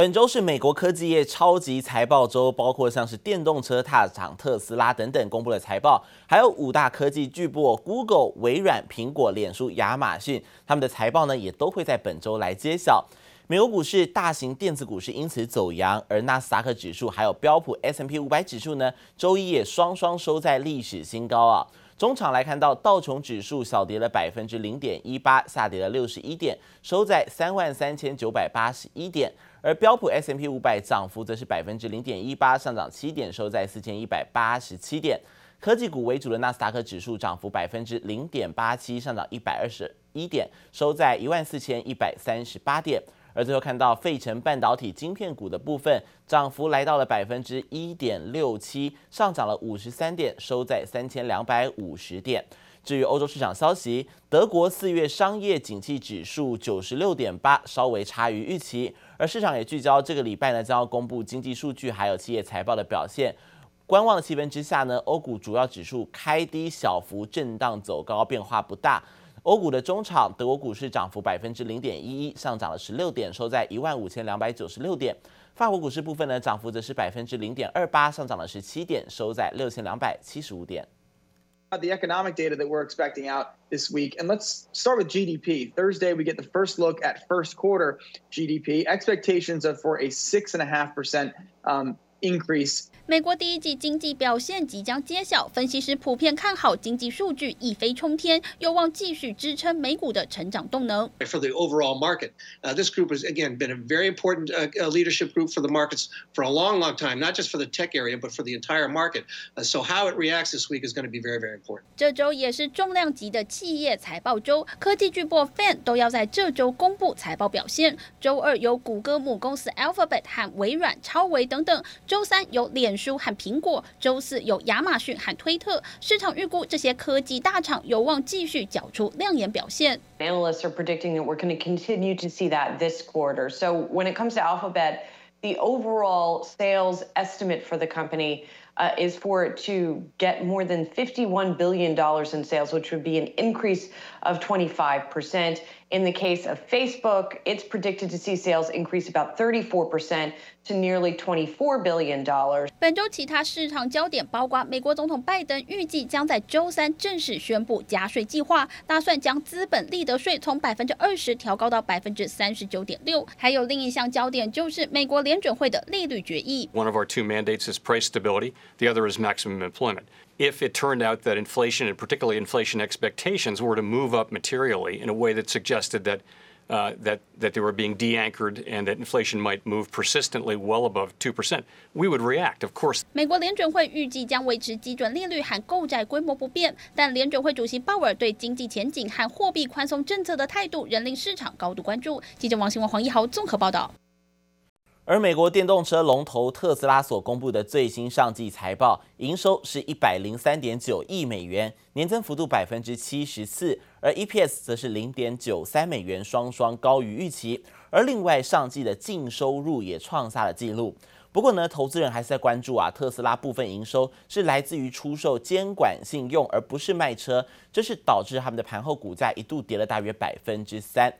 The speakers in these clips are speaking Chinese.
本周是美国科技业超级财报周，包括像是电动车大厂特斯拉等等公布了财报，还有五大科技巨擘 Google、微软、苹果、脸书、亚马逊，他们的财报呢也都会在本周来揭晓。美国股市大型电子股市因此走扬，而纳斯达克指数还有标普 S&P 五百指数呢，周一也双双收在历史新高啊。中场来看到道琼指数小跌了百分之零点一八，下跌了六十一点，收在三万三千九百八十一点。而标普 S M P 五百涨幅则是百分之零点一八，上涨七点，收在四千一百八十七点。科技股为主的纳斯达克指数涨幅百分之零点八七，上涨一百二十一点，收在一万四千一百三十八点。而最后看到费城半导体晶片股的部分，涨幅来到了百分之一点六七，上涨了五十三点，收在三千两百五十点。至于欧洲市场消息，德国四月商业景气指数九十六点八，稍微差于预期。而市场也聚焦这个礼拜呢，将要公布经济数据，还有企业财报的表现。观望的气氛之下呢，欧股主要指数开低小幅震荡走高，变化不大。欧股的中场，德国股市涨幅百分之零点一一，上涨了十六点，收在一万五千两百九十六点。法国股市部分呢，涨幅则是百分之零点二八，上涨了十七点，收在六千两百七十五点。The economic data that we're expecting out this week. And let's start with GDP. Thursday, we get the first look at first quarter GDP. Expectations of for a 6.5% um, increase. 美国第一季经济表现即将揭晓，分析师普遍看好经济数据一飞冲天，有望继续支撑美股的成长动能。For the overall market, uh, this group has again been a very important uh, leadership group for the markets for a long, long time, not just for the tech area, but for the entire market. Uh, so how it reacts this week is going to be very, very important. 这周也是重量级的企业财报周，科技巨擘 FAANG 都要在这周公布财报表现。周二有谷歌母公司 Alphabet 和微软、超微等等，周三有脸书和苹果，周四有亚马逊和推特。市场预估这些科技大厂有望继续缴出亮眼表现。Analysts are predicting that we're going to continue to see that this quarter. So when it comes to Alphabet, the overall sales estimate for the company uh, is for it to get more than $51 billion in sales, which would be an increase of 25%. In the case of Facebook, it's predicted to see sales increase about 34% to nearly $24 billion. 本周其他市场焦点包括美国总统拜登预计将在周三正式宣布加税计划，打算将资本利得税从百分之二十调高到百分之三十九点六。还有另一项焦点就是美国联准会的利率决议。One of our two mandates is price stability. The other is maximum employment. if it turned out that inflation, and particularly inflation expectations, were to move up materially in a way that suggested that uh, that that they were being de-anchored and that inflation might move persistently well above two percent, we would react, of course. 美国联准会预计将维持基准利率和购债规模不变，但联准会主席鲍尔对经济前景和货币宽松政策的态度仍令市场高度关注。记者王新文、黄一豪综合报道。 而美国电动车龙头特斯拉所公布的最新上季财报，营收是一百零三点九亿美元，年增幅度百分之七十四，而 EPS 则是零点九三美元，双双高于预期。而另外，上季的净收入也创下了纪录。不过呢，投资人还是在关注啊，特斯拉部分营收是来自于出售监管信用，而不是卖车，这是导致他们的盘后股价一度跌了大约百分之三。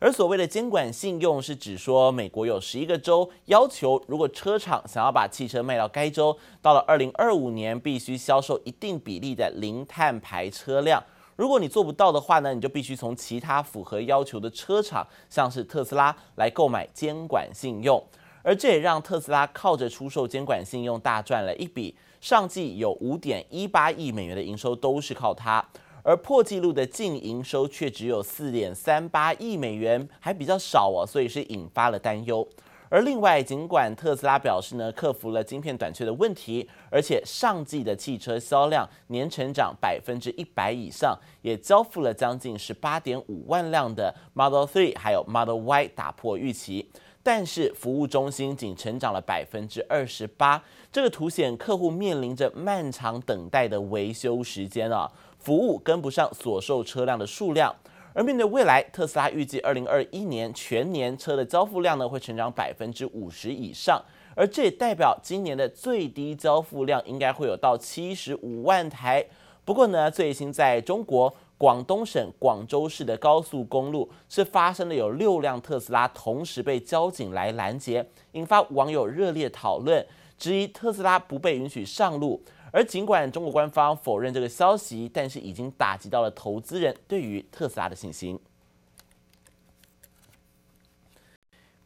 而所谓的监管信用，是指说美国有十一个州要求，如果车厂想要把汽车卖到该州，到了二零二五年必须销售一定比例的零碳排车辆。如果你做不到的话呢，你就必须从其他符合要求的车厂，像是特斯拉来购买监管信用。而这也让特斯拉靠着出售监管信用大赚了一笔，上季有五点一八亿美元的营收都是靠它。而破纪录的净营收却只有四点三八亿美元，还比较少哦，所以是引发了担忧。而另外，尽管特斯拉表示呢，克服了晶片短缺的问题，而且上季的汽车销量年成长百分之一百以上，也交付了将近十八点五万辆的 Model 3还有 Model Y，打破预期。但是服务中心仅成长了百分之二十八，这个凸显客户面临着漫长等待的维修时间啊。服务跟不上所售车辆的数量，而面对未来，特斯拉预计二零二一年全年车的交付量呢会成长百分之五十以上，而这也代表今年的最低交付量应该会有到七十五万台。不过呢，最新在中国广东省广州市的高速公路是发生了有六辆特斯拉同时被交警来拦截，引发网友热烈讨论，质疑特斯拉不被允许上路。而尽管中国官方否认这个消息，但是已经打击到了投资人对于特斯拉的信心。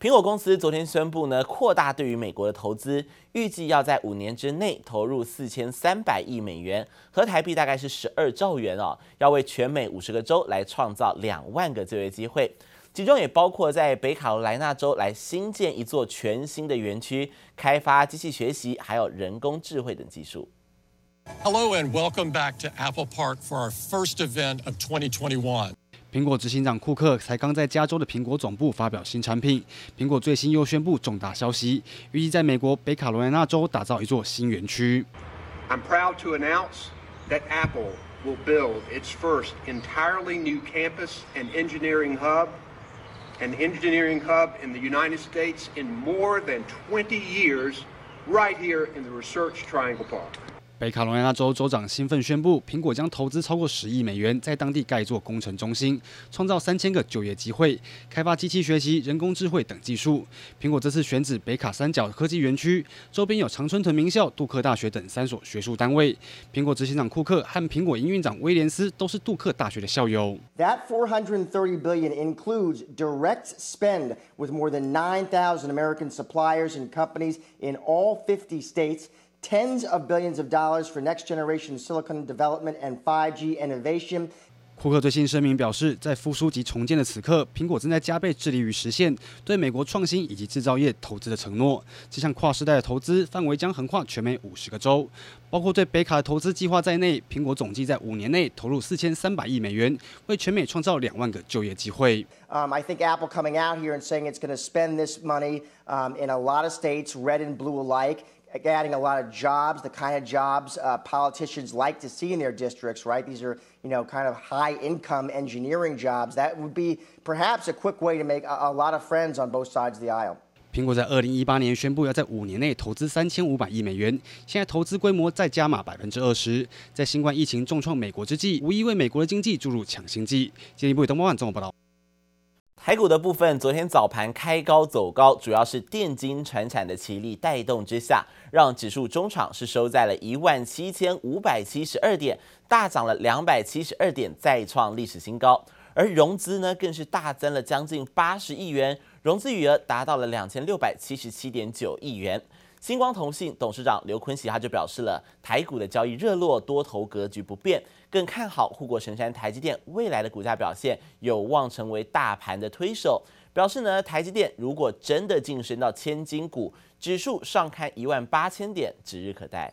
苹果公司昨天宣布呢，扩大对于美国的投资，预计要在五年之内投入四千三百亿美元，和台币大概是十二兆元哦，要为全美五十个州来创造两万个就业机会，其中也包括在北卡罗来纳州来新建一座全新的园区，开发机器学习还有人工智慧等技术。Hello and welcome back to Apple Park for our first event of 2021. 苹果执行长库克才刚在加州的苹果总部发表新产品。苹果最新又宣布重大消息，预计在美国北卡罗来纳州打造一座新园区。I'm proud to announce that Apple will build its first entirely new campus and engineering hub, an engineering hub in the United States in more than 20 years, right here in the Research Triangle Park. 北卡罗来纳州州长兴奋宣布，苹果将投资超过十亿美元，在当地盖一座工程中心，创造三千个就业机会，开发机器学习、人工智慧等技术。苹果这次选址北卡三角科技园区，周边有常春藤名校、杜克大学等三所学术单位。苹果执行长库克和苹果营运长威廉斯都是杜克大学的校友。That 430 billion includes direct spend with more than 9,000 American suppliers and companies in all 50 states. Tens of billions of dollars for next generation silicon development and 5G innovation. 库克最新声明表示，在复苏及重建的此刻，苹果正在加倍致力于实现对美国创新以及制造业投资的承诺。这项跨世代的投资范围将横跨全美五十个州，包括对北卡的投资计划在内，苹果总计在五年内投入四千三百亿美元，为全美创造两万个就业机会。Um, I think Apple coming out here and saying it's going to spend this money um, in a lot of states, red and blue alike. adding a lot of jobs, the kind of jobs uh, politicians like to see in their districts, right? These are, you know, kind of high income engineering jobs. That would be perhaps a quick way to make a, a lot of friends on both sides of the aisle. 苹果在二零一八年宣布要在五年内投资三千五百亿美元，现在投资规模再加码百分之二十。在新冠疫情重创美国之际，无疑为美国的经济注入强心剂。经济部东方网综合报道。 台股的部分，昨天早盘开高走高，主要是电金产产的奇力带动之下，让指数中场是收在了一万七千五百七十二点，大涨了两百七十二点，再创历史新高。而融资呢，更是大增了将近八十亿元，融资余额达到了两千六百七十七点九亿元。星光同信董事长刘坤喜他就表示了，台股的交易热络，多头格局不变，更看好护国神山台积电未来的股价表现，有望成为大盘的推手。表示呢，台积电如果真的晋升到千金股，指数上看一万八千点，指日可待。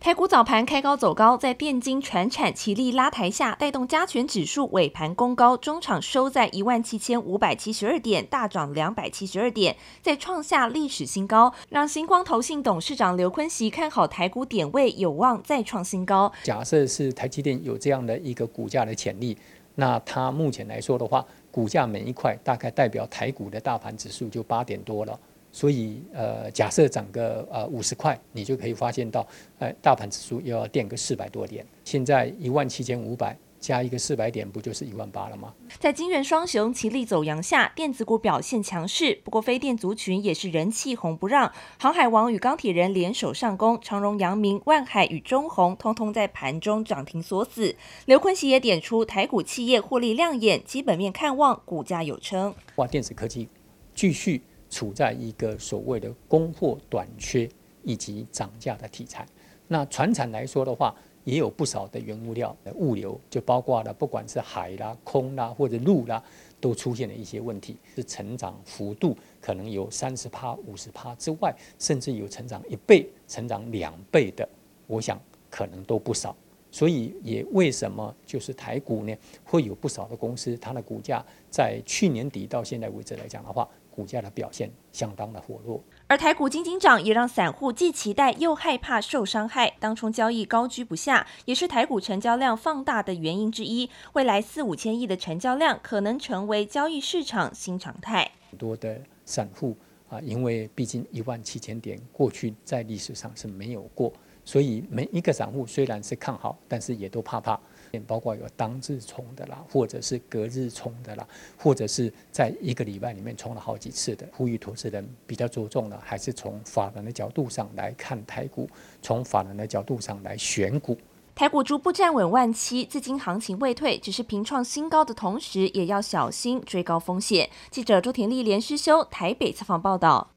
台股早盘开高走高，在电金船产奇力拉抬下，带动加权指数尾盘攻高，中场收在一万七千五百七十二点，大涨两百七十二点，再创下历史新高，让新光投信董事长刘坤锡看好台股点位有望再创新高。假设是台积电有这样的一个股价的潜力，那它目前来说的话，股价每一块大概代表台股的大盘指数就八点多了。所以，呃，假设涨个呃五十块，你就可以发现到，呃，大盘指数又要垫个四百多点。现在一万七千五百加一个四百点，不就是一万八了吗？在金元双雄齐力走阳下，电子股表现强势。不过，非电族群也是人气红不让，航海王与钢铁人联手上攻，长荣、阳明、万海与中红通通在盘中涨停锁死。刘坤喜也点出，台股企业获利亮眼，基本面看望，股价有撑。哇，电子科技继续。处在一个所谓的供货短缺以及涨价的题材。那传产来说的话，也有不少的原物料的物流，就包括了不管是海啦、空啦或者陆啦，都出现了一些问题。是成长幅度可能有三十趴、五十趴之外，甚至有成长一倍、成长两倍的，我想可能都不少。所以也为什么就是台股呢，会有不少的公司，它的股价在去年底到现在为止来讲的话。股价的表现相当的活络，而台股金金涨，也让散户既期待又害怕受伤害。当冲交易高居不下，也是台股成交量放大的原因之一。未来四五千亿的成交量，可能成为交易市场新常态。很多的散户啊，因为毕竟一万七千点过去在历史上是没有过，所以每一个散户虽然是看好，但是也都怕怕。包括有当日冲的啦，或者是隔日冲的啦，或者是在一个礼拜里面冲了好几次的。呼吁投资人比较着重的还是从法人的角度上来看台股，从法人的角度上来选股。台股逐步站稳万七，资金行情未退，只是平创新高的同时，也要小心追高风险。记者周田丽连诗修台北采访报道。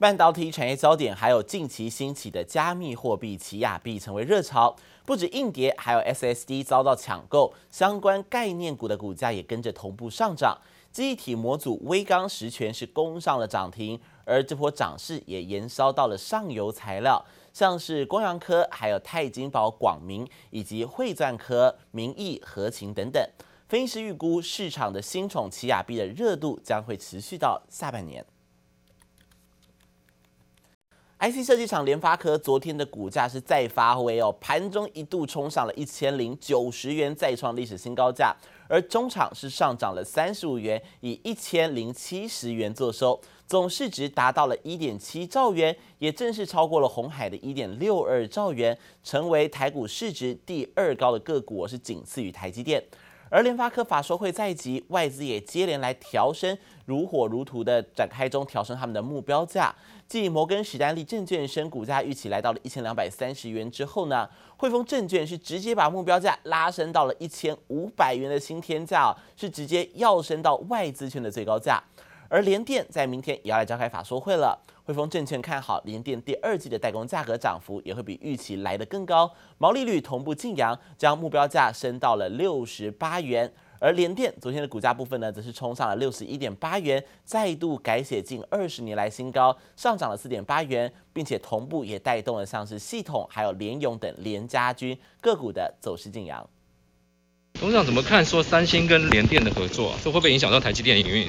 半导体产业焦点，还有近期兴起的加密货币奇亚币成为热潮，不止硬碟，还有 SSD 遭到抢购，相关概念股的股价也跟着同步上涨。记忆体模组威刚实权是攻上了涨停，而这波涨势也延烧到了上游材料。像是光阳科、还有泰晶宝、广明以及汇钻科、明义、合勤等等，分析师预估市场的新宠奇亚币的热度将会持续到下半年。IC 设计厂联发科昨天的股价是再发威哦，盘中一度冲上了一千零九十元，再创历史新高价，而中场是上涨了三十五元，以一千零七十元作收。总市值达到了一点七兆元，也正式超过了鸿海的一点六二兆元，成为台股市值第二高的个股，是仅次于台积电。而联发科法说会在即，外资也接连来调升，如火如荼的展开中调升他们的目标价。继摩根史丹利证券升股价预期来到了一千两百三十元之后呢，汇丰证券是直接把目标价拉升到了一千五百元的新天价，是直接跃升到外资券的最高价。而联电在明天也要来召开法说会了。汇丰证券看好联电第二季的代工价格涨幅也会比预期来得更高，毛利率同步劲扬，将目标价升到了六十八元。而联电昨天的股价部分呢，则是冲上了六十一点八元，再度改写近二十年来新高，上涨了四点八元，并且同步也带动了像是系统还有联咏等联家军个股的走势劲扬。董事长怎么看说三星跟联电的合作，这会不会影响到台积电营运？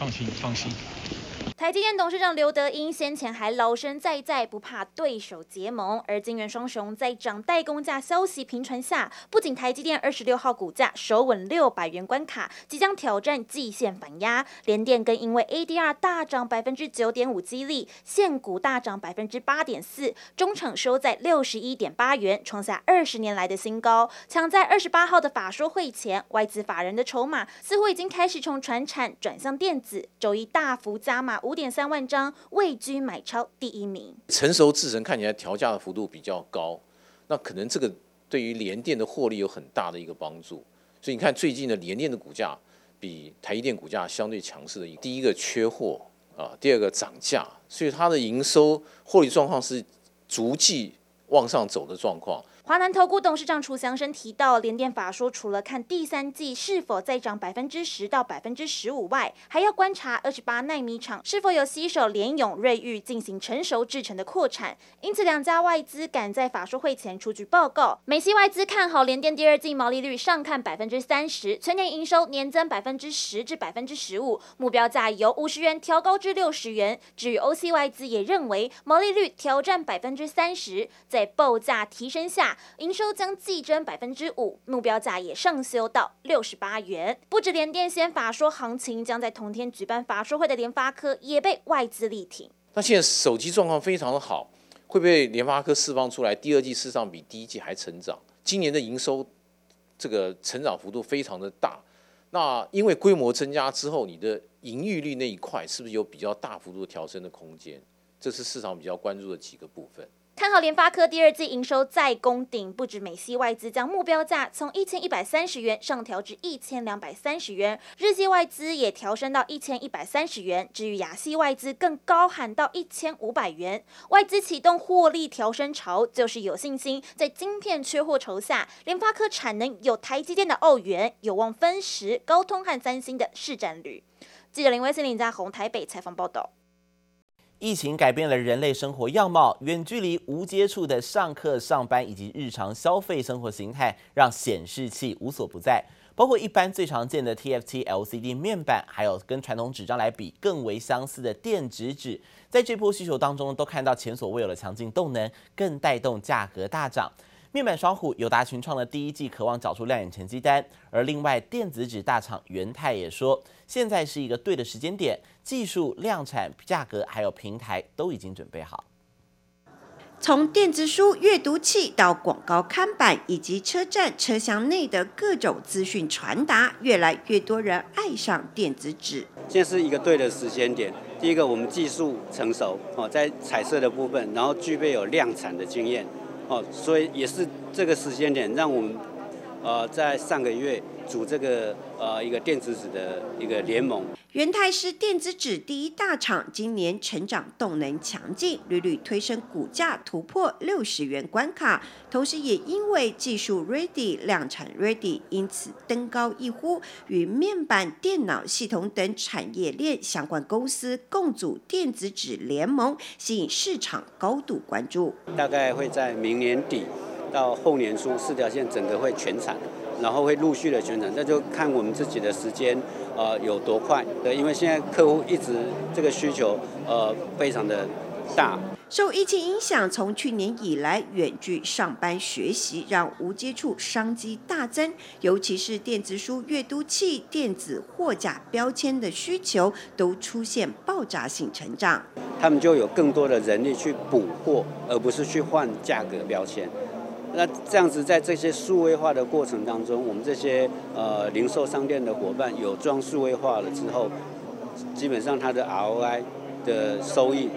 放心，放心。台积电董事长刘德英先前还老神在在，不怕对手结盟。而晶圆双雄在涨代工价消息频传下，不仅台积电二十六号股价守稳六百元关卡，即将挑战季线反压。联电更因为 ADR 大涨百分之九点五激励，现股大涨百分之八点四，中场收在六十一点八元，创下二十年来的新高。抢在二十八号的法说会前，外资法人的筹码似乎已经开始从传产转向电子，周一大幅加码。五点三万张位居买超第一名，成熟制程看起来调价的幅度比较高，那可能这个对于联电的获利有很大的一个帮助。所以你看最近的联电的股价比台积电股价相对强势的，第一个缺货啊，第二个涨价，所以它的营收获利状况是逐季往上走的状况。华南投顾董事长楚祥生提到，联电法说除了看第三季是否再涨百分之十到百分之十五外，还要观察二十八纳米厂是否有携手联咏、瑞昱进行成熟制程的扩产。因此，两家外资赶在法说会前出具报告。美系外资看好联电第二季毛利率上看百分之三十，全年营收年增百分之十至百分之十五，目标价由五十元调高至六十元。至于欧系外资也认为毛利率挑战百分之三十，在报价提升下。营收将季增百分之五，目标价也上修到六十八元。不止联电先法说行情，将在同天举办法说会的联发科也被外资力挺。那现在手机状况非常的好，会不会联发科释放出来第二季市场比第一季还成长？今年的营收这个成长幅度非常的大。那因为规模增加之后，你的盈余率那一块是不是有比较大幅度调升的空间？这是市场比较关注的几个部分。看好联发科第二季营收再攻顶，不止美系外资将目标价从一千一百三十元上调至一千两百三十元，日系外资也调升到一千一百三十元，至于亚系外资更高喊到一千五百元。外资启动获利调升潮，就是有信心在晶片缺货潮下，联发科产能有台积电的澳元，有望分食高通和三星的市占率。记者林威森林在红台北采访报道。疫情改变了人类生活样貌，远距离无接触的上课、上班以及日常消费生活形态，让显示器无所不在。包括一般最常见的 TFT LCD 面板，还有跟传统纸张来比更为相似的电子纸，在这波需求当中，都看到前所未有的强劲动能，更带动价格大涨。面板双虎友达群创的第一季渴望找出亮眼成绩单，而另外电子纸大厂元泰也说，现在是一个对的时间点，技术、量产、价格还有平台都已经准备好。从电子书、阅读器到广告看板，以及车站车厢内的各种资讯传达，越来越多人爱上电子纸。现在是一个对的时间点。第一个，我们技术成熟哦，在彩色的部分，然后具备有量产的经验哦，所以也是这个时间点，让我们呃在上个月。组这个呃一个电子纸的一个联盟。元泰是电子纸第一大厂，今年成长动能强劲，屡屡推升股价突破六十元关卡，同时也因为技术 ready、量产 ready，因此登高一呼，与面板、电脑系统等产业链相关公司共组电子纸联盟，吸引市场高度关注。大概会在明年底到后年初，四条线整个会全产。然后会陆续的宣传，那就看我们自己的时间，呃，有多快。对，因为现在客户一直这个需求，呃，非常的大。受疫情影响，从去年以来，远距上班学习让无接触商机大增，尤其是电子书、阅读器、电子货架标签的需求都出现爆炸性成长。他们就有更多的人力去补货，而不是去换价格标签。那这样子，在这些数位化的过程当中，我们这些呃零售商店的伙伴有装数位化了之后，基本上它的 ROI 的收益。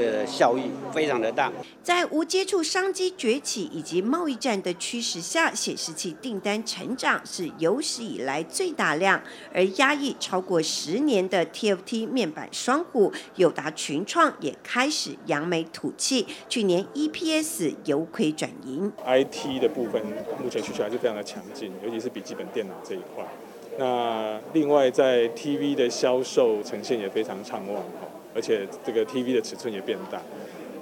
的效益非常的大。在无接触商机崛起以及贸易战的驱使下，显示器订单成长是有史以来最大量，而压抑超过十年的 TFT 面板双虎友达、群创也开始扬眉吐气，去年 EPS 由亏转盈。IT 的部分目前需求还是非常的强劲，尤其是笔记本电脑这一块。那另外在 TV 的销售呈现也非常畅旺。而且这个 TV 的尺寸也变大，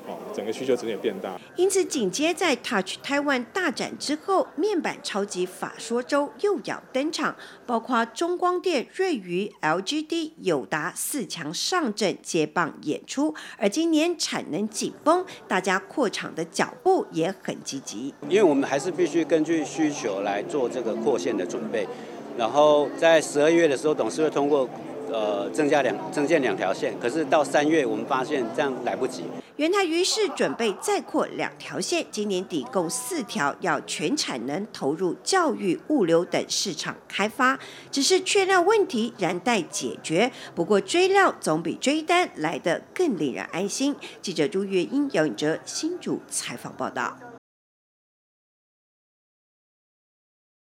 哦，整个需求值也变大。因此，紧接在 Touch Taiwan 大展之后，面板超级法说周又要登场，包括中光电、瑞昱、LGD、友达四强上阵接棒演出。而今年产能紧绷，大家扩厂的脚步也很积极。因为我们还是必须根据需求来做这个扩线的准备，然后在十二月的时候，董事会通过。呃，增加两增建两条线，可是到三月我们发现这样来不及。元太于是准备再扩两条线，今年底共四条，要全产能投入教育、物流等市场开发。只是缺料问题仍待解决，不过追料总比追单来得更令人安心。记者朱月英、姚颖哲新竹采访报道。